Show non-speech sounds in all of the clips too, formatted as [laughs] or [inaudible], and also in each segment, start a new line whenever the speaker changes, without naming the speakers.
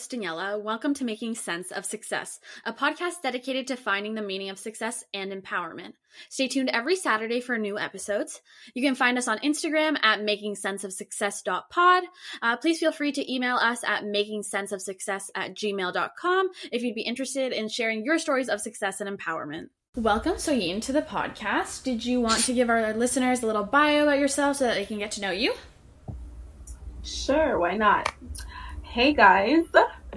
host, Daniela. Welcome to Making Sense of Success, a podcast dedicated to finding the meaning of success and empowerment. Stay tuned every Saturday for new episodes. You can find us on Instagram at makingsenseofsuccess.pod. Uh, please feel free to email us at makingsenseofsuccess at gmail.com if you'd be interested in sharing your stories of success and empowerment. Welcome, Soyeene, to the podcast. Did you want to give our listeners a little bio about yourself so that they can get to know you?
Sure, why not? Hey guys,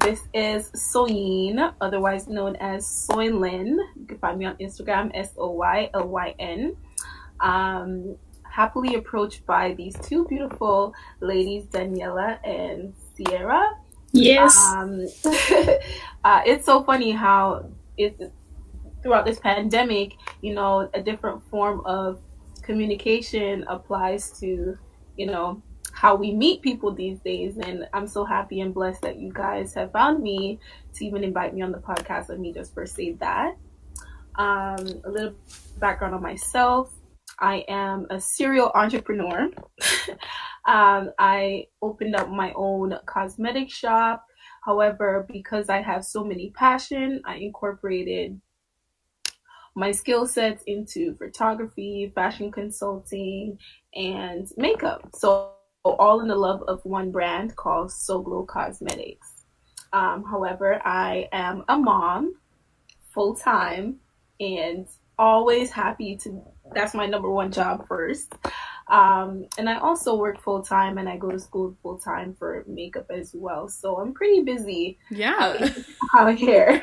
this is Soyeene, otherwise known as Soylyn. You can find me on Instagram, S O Y L Y N. Um, happily approached by these two beautiful ladies, Daniela and Sierra.
Yes.
Um, [laughs] uh, it's so funny how it throughout this pandemic, you know, a different form of communication applies to, you know, how we meet people these days. And I'm so happy and blessed that you guys have found me to even invite me on the podcast. Let me just first say that. Um, a little background on myself. I am a serial entrepreneur. [laughs] um, I opened up my own cosmetic shop. However, because I have so many passion, I incorporated my skill sets into photography, fashion consulting, and makeup. So all in the love of one brand called SoGlo Cosmetics. Um, however, I am a mom full time and always happy to. That's my number one job first. Um, and I also work full time and I go to school full time for makeup as well. So I'm pretty busy.
Yeah. [laughs]
Out here.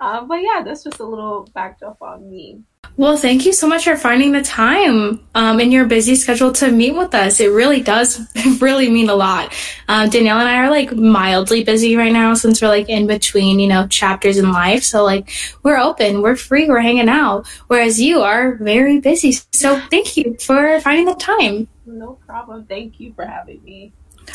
um, [laughs] but yeah, that's just a little backdrop on me.
Well, thank you so much for finding the time um, in your busy schedule to meet with us. It really does [laughs] really mean a lot. Um, Danielle and I are like mildly busy right now since we're like in between, you know, chapters in life. So like we're open, we're free, we're hanging out. Whereas you are very busy. So thank you for finding the time.
No problem. Thank you for having me.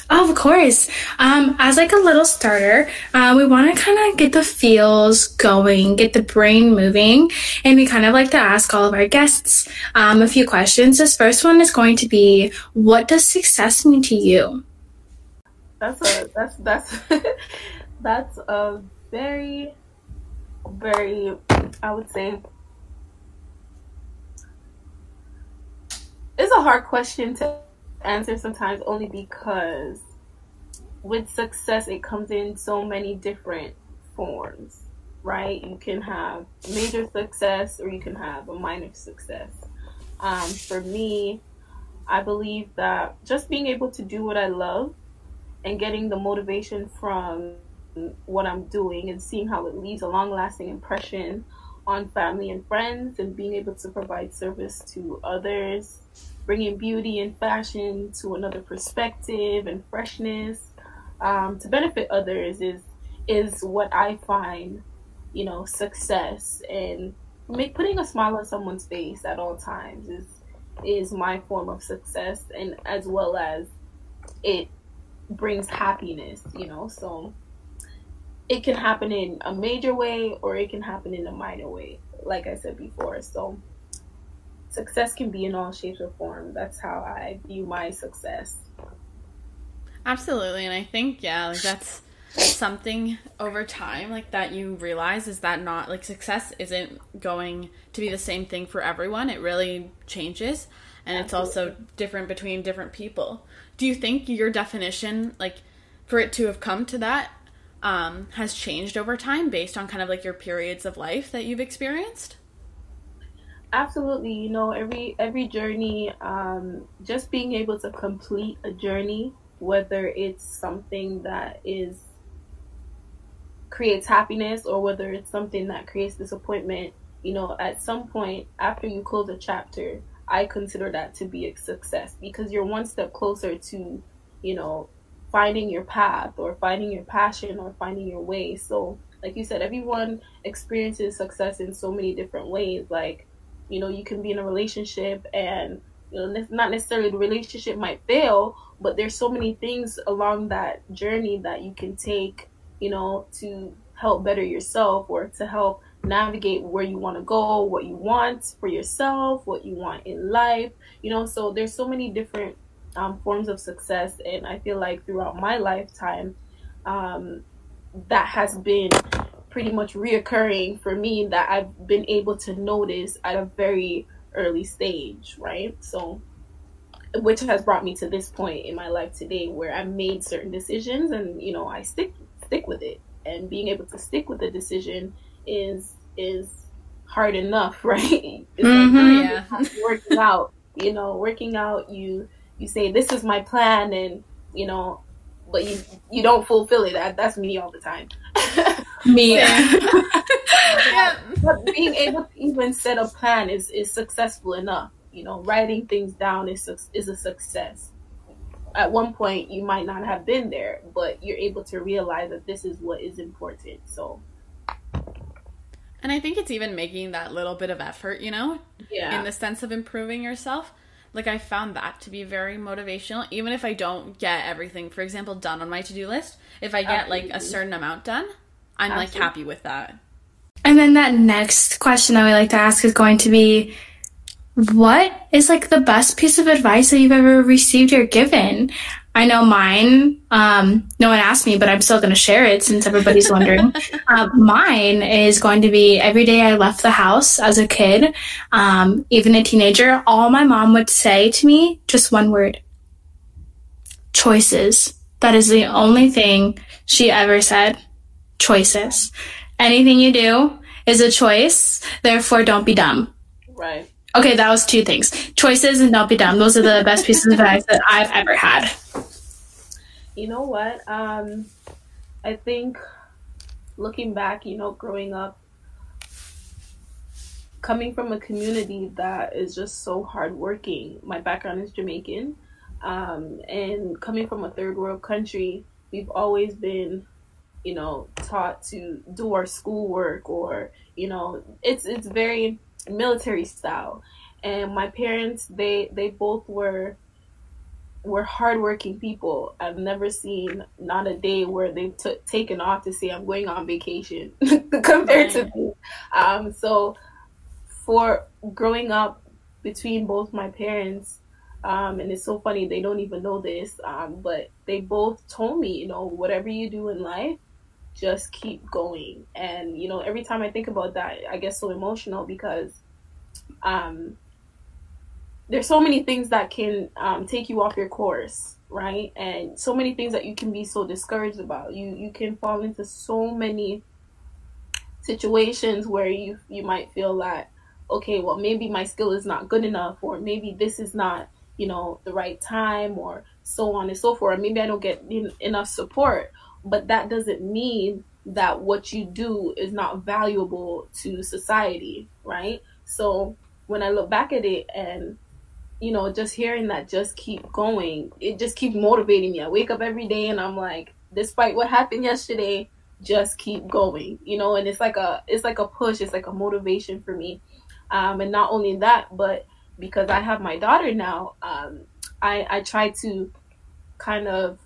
Oh, of course. Um, as like a little starter, uh, we want to kind of get the feels going, get the brain moving, and we kind of like to ask all of our guests um, a few questions. This first one is going to be, "What does success mean to you?"
That's a that's that's [laughs] that's a very very I would say it's a hard question to answer sometimes only because with success it comes in so many different forms right? You can have major success or you can have a minor success. Um, for me i believe that just being able to do what i love and getting the motivation from what i'm doing and seeing how it leaves a long lasting impression on family and friends and being able to provide service to others bringing beauty and fashion to another perspective and freshness um, to benefit others is is what I find, you know, success and make putting a smile on someone's face at all times is is my form of success and as well as it brings happiness, you know. So it can happen in a major way or it can happen in a minor way, like I said before. So success can be in all shapes or forms. That's how I view my success.
Absolutely, and I think yeah, like that's something over time like that you realize is that not like success isn't going to be the same thing for everyone. It really changes and Absolutely. it's also different between different people. Do you think your definition like for it to have come to that um, has changed over time based on kind of like your periods of life that you've experienced?
Absolutely you know every every journey um, just being able to complete a journey whether it's something that is creates happiness or whether it's something that creates disappointment you know at some point after you close a chapter i consider that to be a success because you're one step closer to you know finding your path or finding your passion or finding your way. So like you said everyone experiences success in so many different ways. Like you know, you can be in a relationship and you know, not necessarily the relationship might fail, but there's so many things along that journey that you can take, you know, to help better yourself or to help navigate where you want to go, what you want for yourself, what you want in life, you know. So there's so many different um, forms of success, and I feel like throughout my lifetime, um, that has been pretty much reoccurring for me that I've been able to notice at a very early stage, right? So, which has brought me to this point in my life today where I made certain decisions and you know I stick stick with it, and being able to stick with the decision is is hard enough, [laughs] right? It's
mm-hmm, like,
yeah. working out, you know, working out. You you say this is my plan, and you know, but you you don't fulfill it. That, that's me all the time. [laughs]
me. [laughs]
yeah. But being able to even set a plan is is successful enough. You know, writing things down is is a success. At one point, you might not have been there, but you're able to realize that this is what is important. So
and I think it's even making that little bit of effort, you know,
yeah.
in the sense of improving yourself. Like I found that to be very motivational, even if I don't get everything, for example, done on my to do list. If I get like a certain amount done, I'm Absolutely. like happy with that.
And then that next question that we like to ask is going to be what is like the best piece of advice that you've ever received or given? I know mine. Um, no one asked me, but I'm still going to share it since everybody's wondering. uh, [laughs] mine is going to be every day I left the house as a kid, um, even a teenager, all my mom would say to me, just one word choices. That is the only thing she ever said. Choices. Anything you do is a choice, therefore don't be dumb.
Right.
Okay, that was two things. Choices and don't be dumb. Those are the best [laughs] pieces of advice that I've ever had.
You know what? Um, I think looking back, you know, growing up, coming from a community that is just so hardworking. My background is Jamaican, um, and coming from a third world country, we've always been, you know, taught to do our schoolwork, or you know, it's it's very military style. And my parents, they they both were were hardworking people. I've never seen not a day where they've t- taken off to say I'm going on vacation [laughs] compared to me. Um, so for growing up between both my parents, um, and it's so funny they don't even know this, um, but they both told me, you know, whatever you do in life, just keep going. And you know, every time I think about that, I get so emotional because um, there's so many things that can um, take you off your course, right? And so many things that you can be so discouraged about. You you can fall into so many situations where you you might feel that okay, well maybe my skill is not good enough, or maybe this is not you know the right time, or so on and so forth. Maybe I don't get enough support but that doesn't mean that what you do is not valuable to society, right? So when I look back at it and you know, just hearing that just keep going, it just keeps motivating me. I wake up every day and I'm like, despite what happened yesterday, just keep going, you know, and it's like a it's like a push, it's like a motivation for me. Um, and not only that, but because I have my daughter now, um, I I try to kind of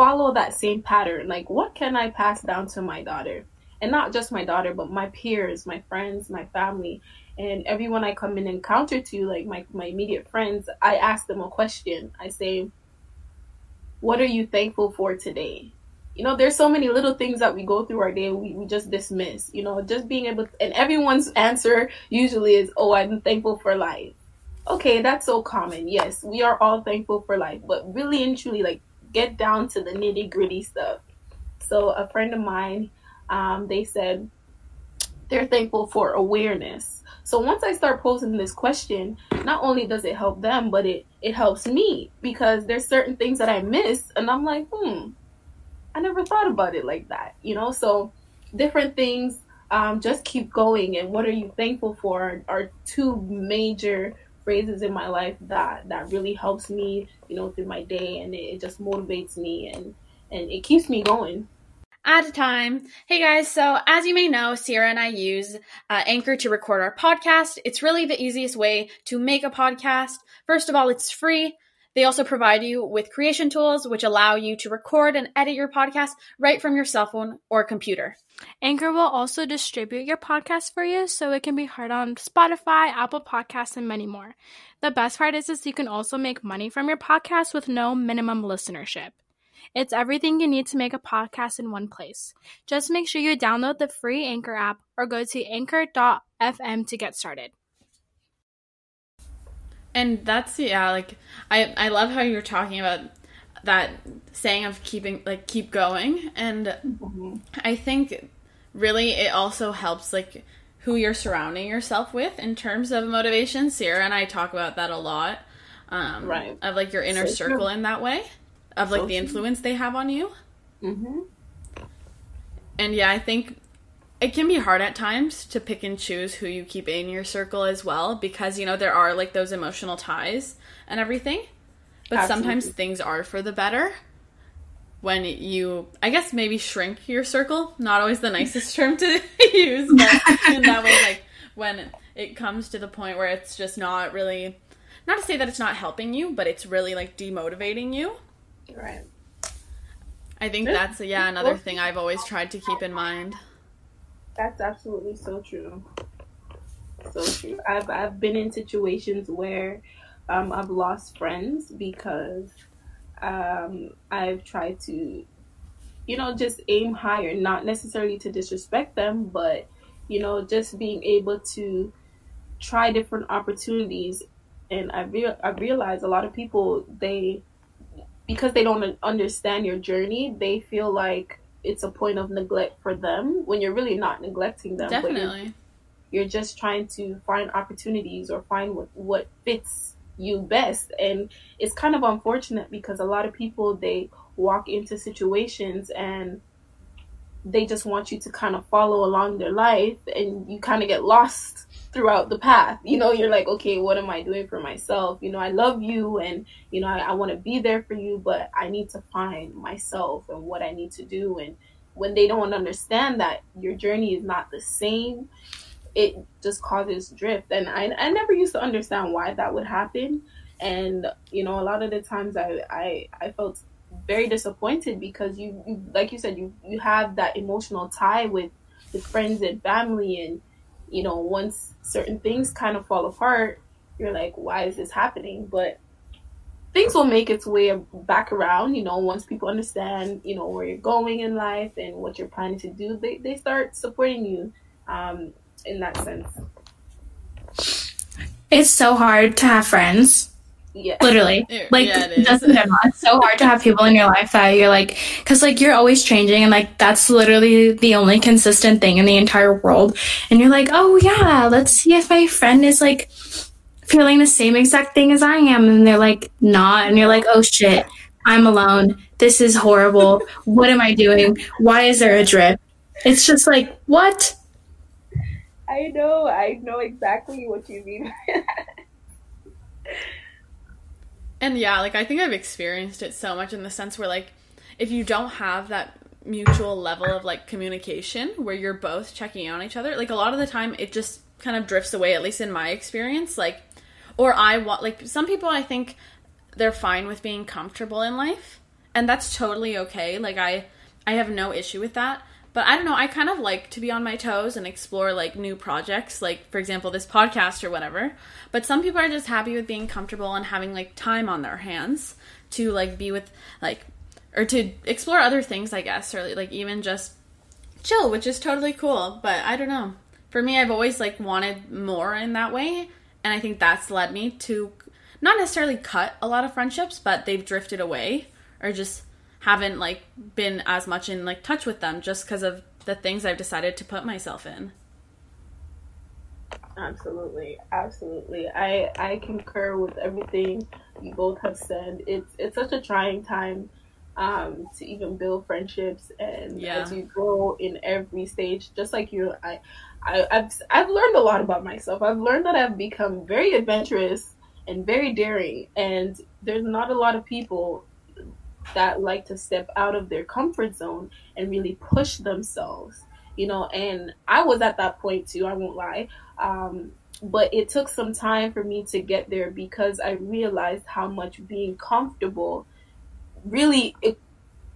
follow that same pattern. Like, what can I pass down to my daughter? And not just my daughter, but my peers, my friends, my family, and everyone I come in encounter to, like my, my immediate friends, I ask them a question. I say, What are you thankful for today? You know, there's so many little things that we go through our day we, we just dismiss. You know, just being able to, and everyone's answer usually is, Oh, I'm thankful for life. Okay, that's so common. Yes, we are all thankful for life, but really and truly, like get down to the nitty gritty stuff. So a friend of mine, um, they said they're thankful for awareness. So once I start posing this question, not only does it help them, but it it helps me because there's certain things that I miss, and I'm like, hmm, I never thought about it like that, you know. So different things. Um, just keep going, and what are you thankful for? Are two major phrases in my life that that really helps me, you know, through my day, and it, it just motivates me and and it keeps me going.
At a time. Hey guys, so as you may know, Sierra and I use uh, Anchor to record our podcast. It's really the easiest way to make a podcast. First of all, it's free. They also provide you with creation tools which allow you to record and edit your podcast right from your cell phone or computer.
Anchor will also distribute your podcast for you so it can be heard on Spotify, Apple Podcasts, and many more. The best part is, is you can also make money from your podcast with no minimum listenership. It's everything you need to make a podcast in one place. Just make sure you download the free Anchor app or go to anchor.fm to get started.
And that's yeah, like I I love how you're talking about that saying of keeping like keep going and mm-hmm. I think really it also helps like who you're surrounding yourself with in terms of motivation. Sierra and I talk about that a lot. Um, right. Of like your inner so circle true. in that way, of like so the influence true. they have on you. Mm-hmm. And yeah, I think it can be hard at times to pick and choose who you keep in your circle as well because you know there are like those emotional ties and everything. But Absolutely. sometimes things are for the better when you I guess maybe shrink your circle. Not always the nicest [laughs] term to [laughs] use, but in that way like when it comes to the point where it's just not really not to say that it's not helping you, but it's really like demotivating you.
Right.
I think that's yeah, another thing I've always tried to keep in mind.
That's absolutely so true. So true. I've I've been in situations where um, I've lost friends because um, I've tried to, you know, just aim higher, not necessarily to disrespect them, but you know, just being able to try different opportunities. And I real I realize a lot of people they because they don't understand your journey, they feel like it's a point of neglect for them when you're really not neglecting them.
Definitely.
You're, you're, just trying to find opportunities or find what, what fits you best. And it's kind of unfortunate because a lot of people they walk into situations and they just want you to kind of follow along their life and you kind of get lost throughout the path. You know, you're like, okay, what am I doing for myself? You know, I love you and, you know, I, I want to be there for you, but I need to find myself and what I need to do. And when they don't understand that your journey is not the same, it just causes drift. And I, I never used to understand why that would happen. And, you know, a lot of the times I, I, I felt very disappointed because you, you like you said, you, you have that emotional tie with, with friends and family and, you know, once certain things kind of fall apart, you're like, why is this happening? But things will make its way back around, you know, once people understand, you know, where you're going in life and what you're planning to do, they, they start supporting you um, in that sense.
It's so hard to have friends. Yeah. Literally. Like, yeah, it just in general. It's so hard to have people in your life that you're like, because, like, you're always changing, and, like, that's literally the only consistent thing in the entire world. And you're like, oh, yeah, let's see if my friend is, like, feeling the same exact thing as I am. And they're like, not. And you're like, oh, shit, I'm alone. This is horrible. what am I doing? Why is there a drip? It's just like, what?
I know. I know exactly what you mean [laughs]
And yeah, like I think I've experienced it so much in the sense where like if you don't have that mutual level of like communication where you're both checking on each other, like a lot of the time it just kind of drifts away at least in my experience like or I want like some people I think they're fine with being comfortable in life and that's totally okay. Like I I have no issue with that. But I don't know, I kind of like to be on my toes and explore like new projects, like for example, this podcast or whatever. But some people are just happy with being comfortable and having like time on their hands to like be with like or to explore other things, I guess, or like even just chill, which is totally cool. But I don't know. For me, I've always like wanted more in that way, and I think that's led me to not necessarily cut a lot of friendships, but they've drifted away or just haven't like been as much in like touch with them just because of the things I've decided to put myself in.
Absolutely, absolutely. I I concur with everything you both have said. It's it's such a trying time um, to even build friendships, and yeah. as you grow in every stage, just like you, I, I I've I've learned a lot about myself. I've learned that I've become very adventurous and very daring, and there's not a lot of people that like to step out of their comfort zone and really push themselves you know and i was at that point too i won't lie um, but it took some time for me to get there because i realized how much being comfortable really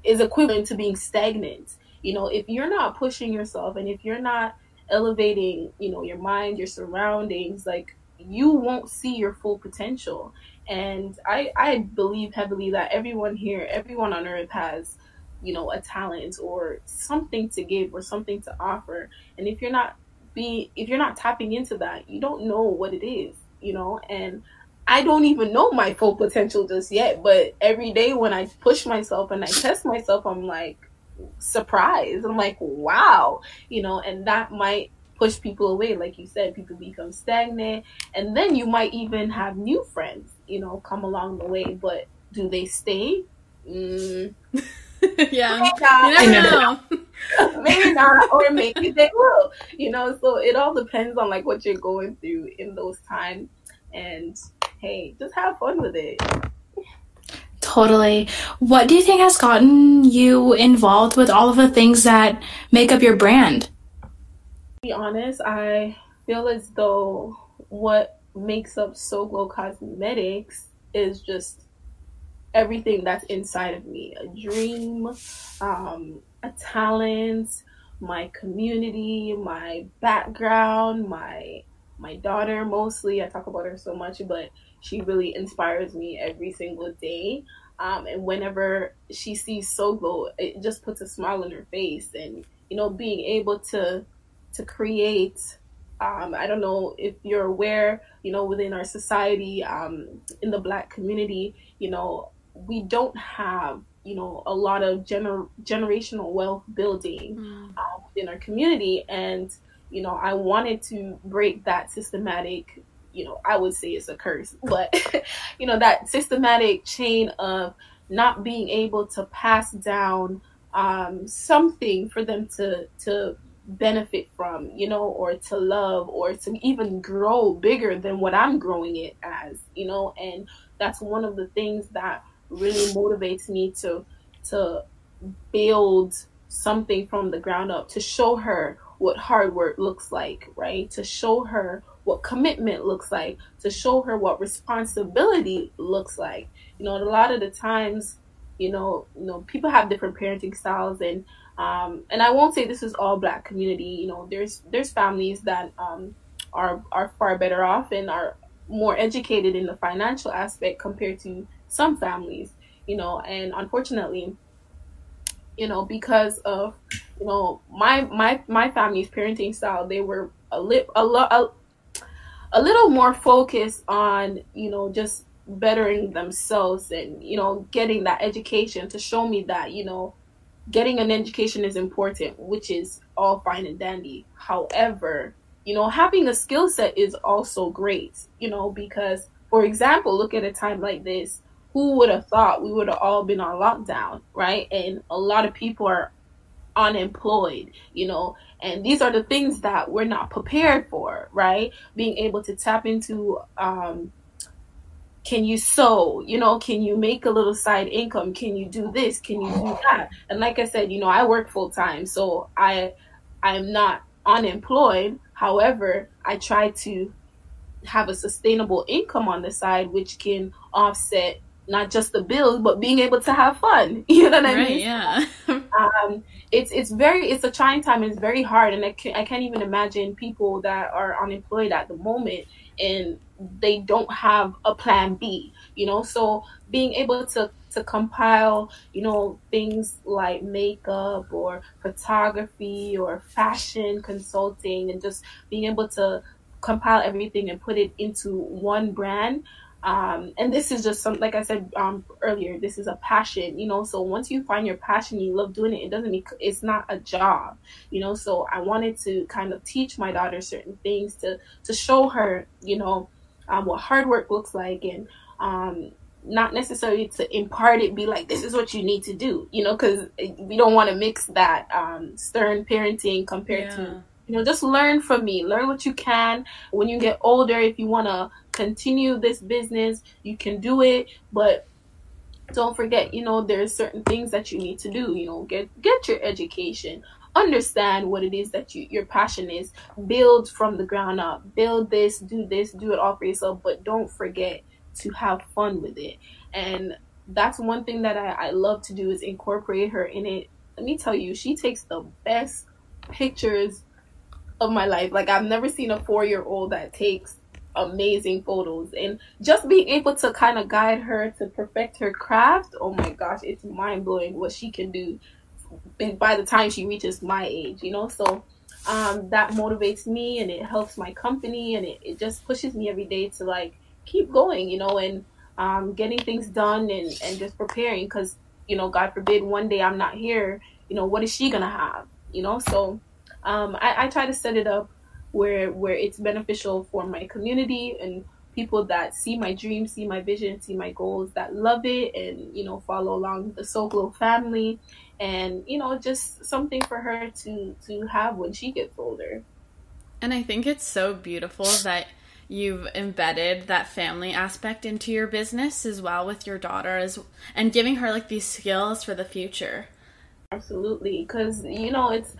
is equivalent to being stagnant you know if you're not pushing yourself and if you're not elevating you know your mind your surroundings like you won't see your full potential. And I, I believe heavily that everyone here, everyone on earth has, you know, a talent or something to give or something to offer. And if you're not be if you're not tapping into that, you don't know what it is, you know, and I don't even know my full potential just yet, but every day when I push myself and I test myself, I'm like surprised. I'm like, wow, you know, and that might push people away. Like you said, people become stagnant, and then you might even have new friends, you know, come along the way. But do they stay? Mm. [laughs]
yeah, you never know. [laughs]
maybe not, or [laughs] maybe they will. You know, so it all depends on like what you're going through in those times. And hey, just have fun with it.
Totally. What do you think has gotten you involved with all of the things that make up your brand?
Be honest, I feel as though what makes up SoGlo Cosmetics is just everything that's inside of me a dream, um, a talent, my community, my background, my my daughter mostly. I talk about her so much, but she really inspires me every single day. Um, and whenever she sees So Glow, it just puts a smile on her face. And you know, being able to to create. Um, I don't know if you're aware, you know, within our society, um, in the Black community, you know, we don't have you know a lot of gener- generational wealth building mm. uh, within our community and you know i wanted to break that systematic you know i would say it's a curse [laughs] but you know that systematic chain of not being able to pass down um, something for them to to benefit from you know or to love or to even grow bigger than what i'm growing it as you know? And that's one of the things that really motivates me to to build something from the ground up to show her what hard work looks like right? To show her what commitment looks like to show her what responsibility looks like. You know a lot of the times you know you know people have different parenting styles and um and i won't say this is all black community you know there's there's families that um are are far better off and are more educated in the financial aspect compared to some families, you know, and unfortunately, you know, because of you know my my my family's parenting style, they were a little a lot a, a little more focused on you know just bettering themselves and you know getting that education to show me that you know getting an education is important, which is all fine and dandy. However, you know, having a skill set is also great, you know, because for example, look at a time like this who would have thought we would have all been on lockdown, right? And a lot of people are unemployed, you know, and these are the things that we're not prepared for, right? Being able to tap into, um, can you sew? You know, can you make a little side income? Can you do this? Can you do that? And like I said, you know, I work full time, so I, I'm not unemployed. However, I try to have a sustainable income on the side, which can offset not just the bills, but being able to have fun. [laughs] You know what I mean?
Yeah. [laughs]
um, it's it's very it's a trying time. It's very hard, and I can, I can't even imagine people that are unemployed at the moment and they don't have a plan B. You know, so being able to to compile, you know, things like makeup or photography or fashion consulting, and just being able to compile everything and put it into one brand um, and this is just some, like I said um, earlier, this is a passion, you know. So once you find your passion, you love doing it. It doesn't mean it's not a job, you know. So I wanted to kind of teach my daughter certain things to to show her, you know, um, what hard work looks like, and um, not necessarily to impart it, be like this is what you need to do, you know, because we don't want to mix that um, stern parenting compared yeah. to you know just learn from me learn what you can when you get older if you want to continue this business, you can do it, but don't forget, you know, there's certain things that you need to do, you know, get get your education, understand what it is that you your passion is, build from the ground up, build this, do this, do it all for yourself, but don't forget to have fun with it. And that's one thing that I, I love to do is incorporate her in it. Let me tell you, she takes the best pictures of my life. Like I've never seen a four year old that takes amazing photos and just being able to kind of guide her to perfect her craft oh my gosh it's mind-blowing what she can do by the time she reaches my age you know? So um, that motivates me and it helps my company and it, it just pushes me every day to like keep going you know and um, getting things done and, and just preparing because you know god forbid one day i'm not here you know what is she gonna have you know? So um, I, I try to set it up where where it's beneficial for my community and people that see my dreams, see my vision, see my goals, that love it, and you know follow along the SoGlo family, and you know just something for her to to have when she gets older.
And I think it's so beautiful that you've embedded that family aspect into your business as well with your daughter as and giving her like these skills for the future.
Absolutely, because you know it's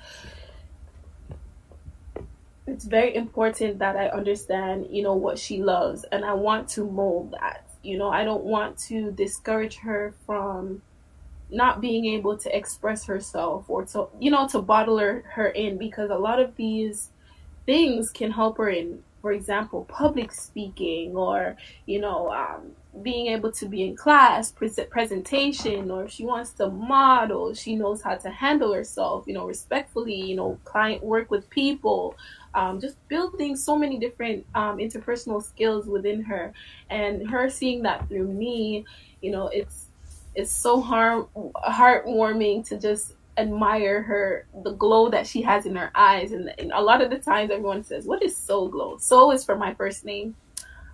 it's very important that I understand, you know, what she loves and I want to mold that. You know, I don't want to discourage her from not being able to express herself or to, you know, to bottle her, her in because a lot of these things can help her in, for example, public speaking or, you know, um, being able to be in class, present presentation, or if she wants to model, she knows how to handle herself, you know, respectfully, you know, client work with people, um, just building so many different um, interpersonal skills within her, and her seeing that through me, you know, it's it's so heart heartwarming to just admire her the glow that she has in her eyes. And, and, a lot of the times everyone says what is soul glow? Soul is for my first name.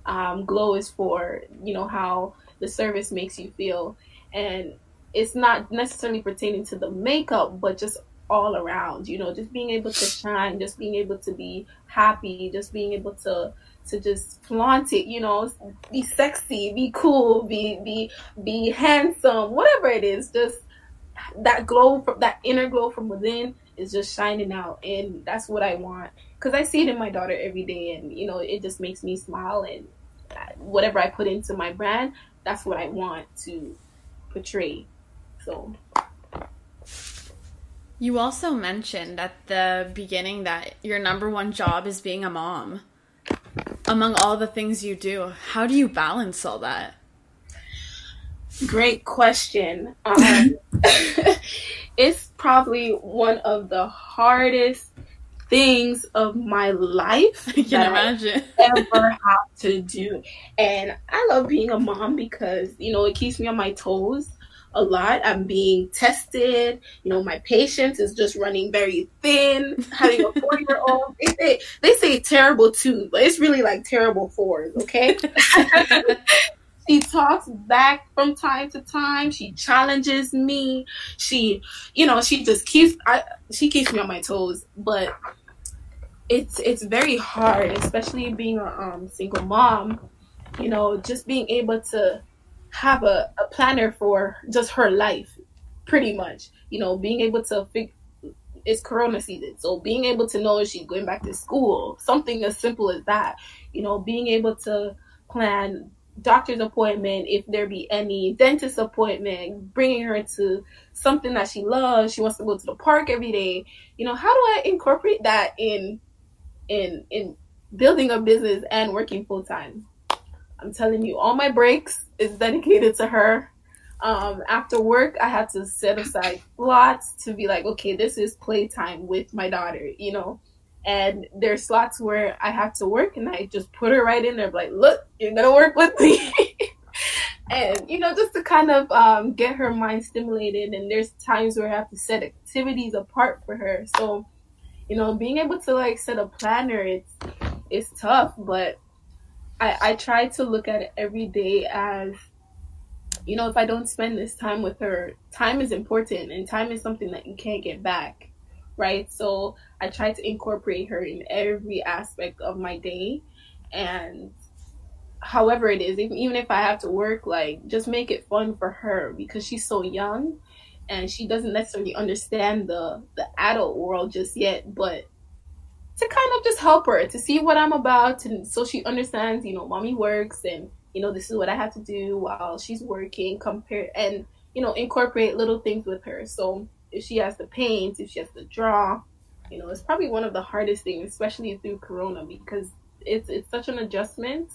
Um, glow is for you know how the service makes you feel. And it's not necessarily pertaining to the makeup but just all around you know just being able to shine just being able to be happy just being able to to just flaunt it you know be sexy be cool be be be handsome whatever it is just that glow from that inner glow from within is just shining out and that's what i want because i see it in my daughter every day and you know it just makes me smile and whatever i put into my brand that's what i want to portray so
you also mentioned at the beginning that your number one job is being a mom. Among all the things you do, how do you balance all that?
Great question. Um, [laughs] it's probably one of the hardest things of my life [laughs]
I can imagine.
I [laughs] ever have to do. And I love being a mom because, you know, it keeps me on my toes a lot. I'm being tested. You know, my patience is just running very thin. Having a [laughs] four year old, they say they say terrible too, but it's really like terrible fours. Okay. [laughs] she talks back from time to time. She challenges me. She, you know, she just keeps I she keeps me on my toes, but it's it's very hard, especially being a um, single mom. You know, just being able to have a, a planner for just her life, pretty much. You know, being able to it's corona season so being able to know if she's going back to school something as simple as that. You know being able to plan doctor's appointment if there be any dentist appointment bringing her to something that she loves she wants to go to the park every day. You know how do i incorporate that in in in building a business and working full time I'm telling you, all my breaks is dedicated to her. Um, after work, I had to set aside slots to be like, okay, this is playtime with my daughter, you know. And there's slots where I have to work, and I just put her right in there, like, look, you're gonna work with me. [laughs] and you know, just to kind of um, get her mind stimulated. And there's times where I have to set activities apart for her. So, you know, being able to like set a planner, it's it's tough, but I, I try to look at it every day as you know if i don't spend this time with her time is important and time is something that you can't get back right? So i try to incorporate her in every aspect of my day. And however it is even if i have to work like just make it fun for her because she's so young and she doesn't necessarily understand the the adult world just yet but to kind of just help her to see what I'm about and so she understands, you know, mommy works and you know, this is what I have to do while she's working, compare and you know, incorporate little things with her. So if she has to paint, if she has to draw, you know, it's probably one of the hardest things, especially through Corona, because it's it's such an adjustment.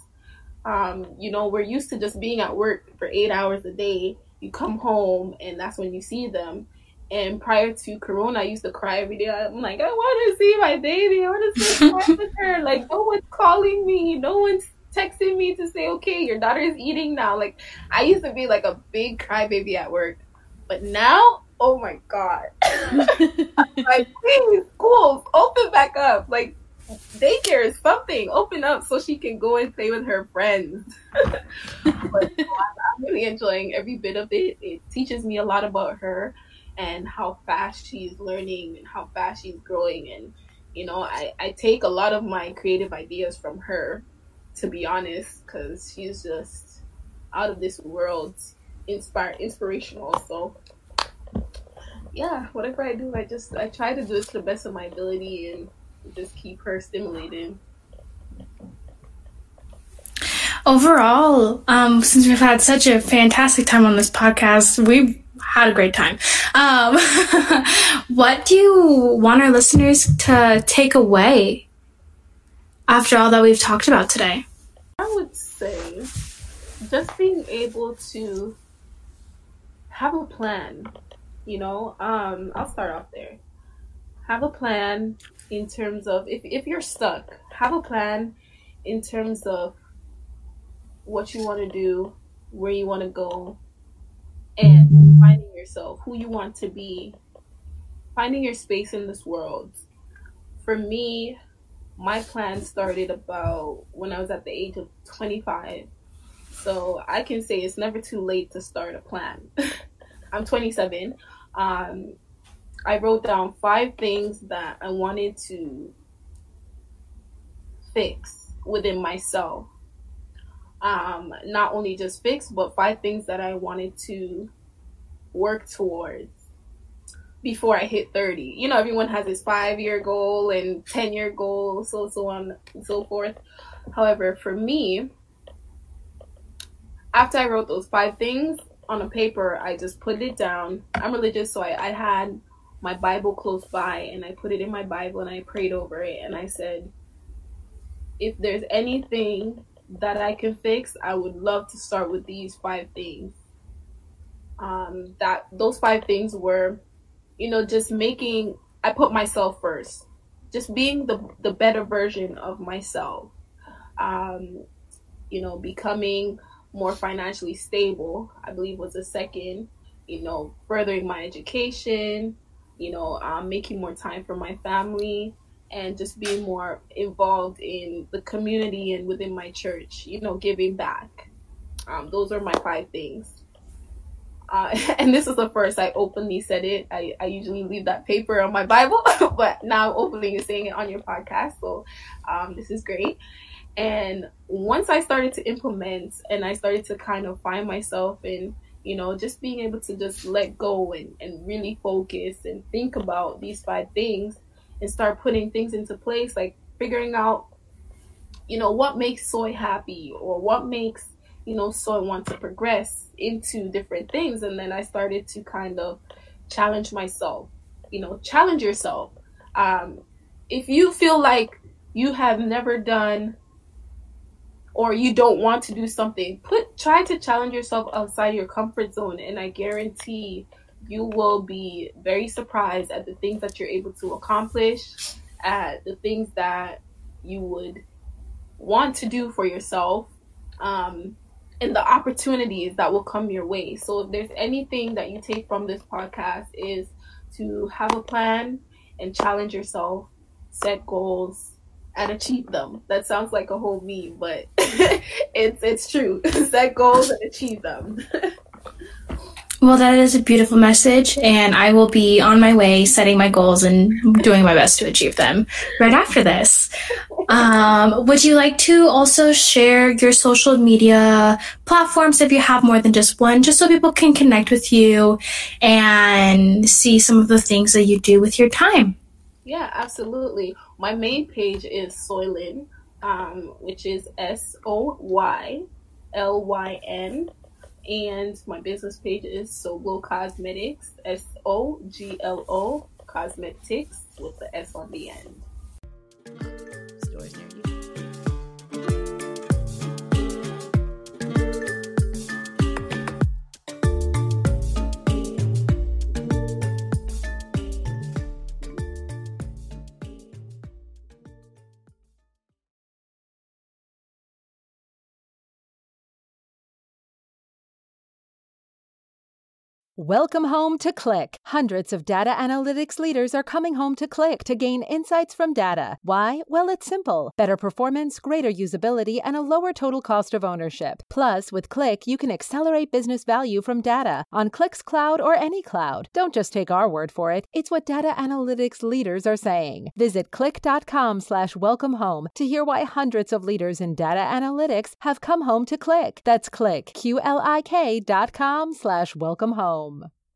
Um, you know, we're used to just being at work for eight hours a day. You come home and that's when you see them. And prior to Corona, I used to cry every day. I'm like, I want to see my baby. I want to spend time with [laughs] her. Like, no one's calling me. No one's texting me to say, okay, your daughter is eating now. Like, I used to be like a big crybaby at work. But now, oh my God. [laughs] like, please, schools, open back up. Like, daycare is something. Open up so she can go and play with her friends. [laughs] but I'm really enjoying every bit of it. It teaches me a lot about her and how fast she's learning and how fast she's growing. And you know I, I take a lot of my creative ideas from her to be honest because she's just out of this world inspire inspirational. So yeah whatever i do i just i try to do it to the best of my ability and just keep her stimulated.
Overall um, since we've had such a fantastic time on this podcast we've had a great time. Um, [laughs] what do you want our listeners to take away after all that we've talked about today?
I would say just being able to have a plan. You know, um, I'll start off there. Have a plan in terms of if, if you're stuck, have a plan in terms of what you want to do, where you want to go, and finding yourself, who you want to be, finding your space in this world. For me, my plan started about when I was at the age of 25. So I can say it's never too late to start a plan. [laughs] I'm 27. Um, I wrote down five things that I wanted to fix within myself um, not only just fix, but five things that I wanted to work towards before I hit 30. You know, everyone has this five year goal and 10 year goal, so, so on and so forth. However, for me, after I wrote those five things on a paper, I just put it down. I'm religious, so I, I had my Bible close by and I put it in my Bible and I prayed over it and I said, if there's anything that I can fix, I would love to start with these five things. Um, that those five things were, you know, just making. I put myself first, just being the the better version of myself. Um, you know, becoming more financially stable. I believe was the second. You know, furthering my education. You know, um, making more time for my family and just being more involved in the community and within my church, you know, giving back. Um, those are my five things. Uh, [laughs] and this is the first I openly said it. I, I usually leave that paper on my Bible, [laughs] but now openly saying it on your podcast. So um, this is great. And once I started to implement and I started to kind of find myself in, you know, just being able to just let go and, and really focus and think about these five things, and start putting things into place, like figuring out, you know, what makes soy happy or what makes, you know, soy want to progress into different things. And then I started to kind of challenge myself, you know, challenge yourself. Um, if you feel like you have never done or you don't want to do something, put try to challenge yourself outside your comfort zone and I guarantee you will be very surprised at the things that you're able to accomplish, at the things that you would want to do for yourself, um, and the opportunities that will come your way. So, if there's anything that you take from this podcast, is to have a plan and challenge yourself, set goals, and achieve them. That sounds like a whole meme, but [laughs] it's it's true. [laughs] set goals and achieve them. [laughs]
Well, that is a beautiful message, and I will be on my way setting my goals and doing my best to achieve them right after this. Um, would you like to also share your social media platforms if you have more than just one, just so people can connect with you and see some of the things that you do with your time?
Yeah, absolutely. My main page is Soylyn, um, which is S O Y L Y N and my business page is Soglo Cosmetics, S O G L O Cosmetics with the S on the end.
Welcome home to Qlik. Hundreds of data analytics leaders are coming home to Qlik to gain insights from data. Why? Well, it's simple better performance, greater usability, and a lower total cost of ownership. Plus, with Qlik, you can accelerate business value from data on Qlik's cloud or any cloud. Don't just take our word for it, it's what data analytics leaders are saying. Visit qlik.com slash welcome home to hear why hundreds of leaders in data analytics have come home to Qlik. That's Qlik, Q L I K dot com slash welcome home home.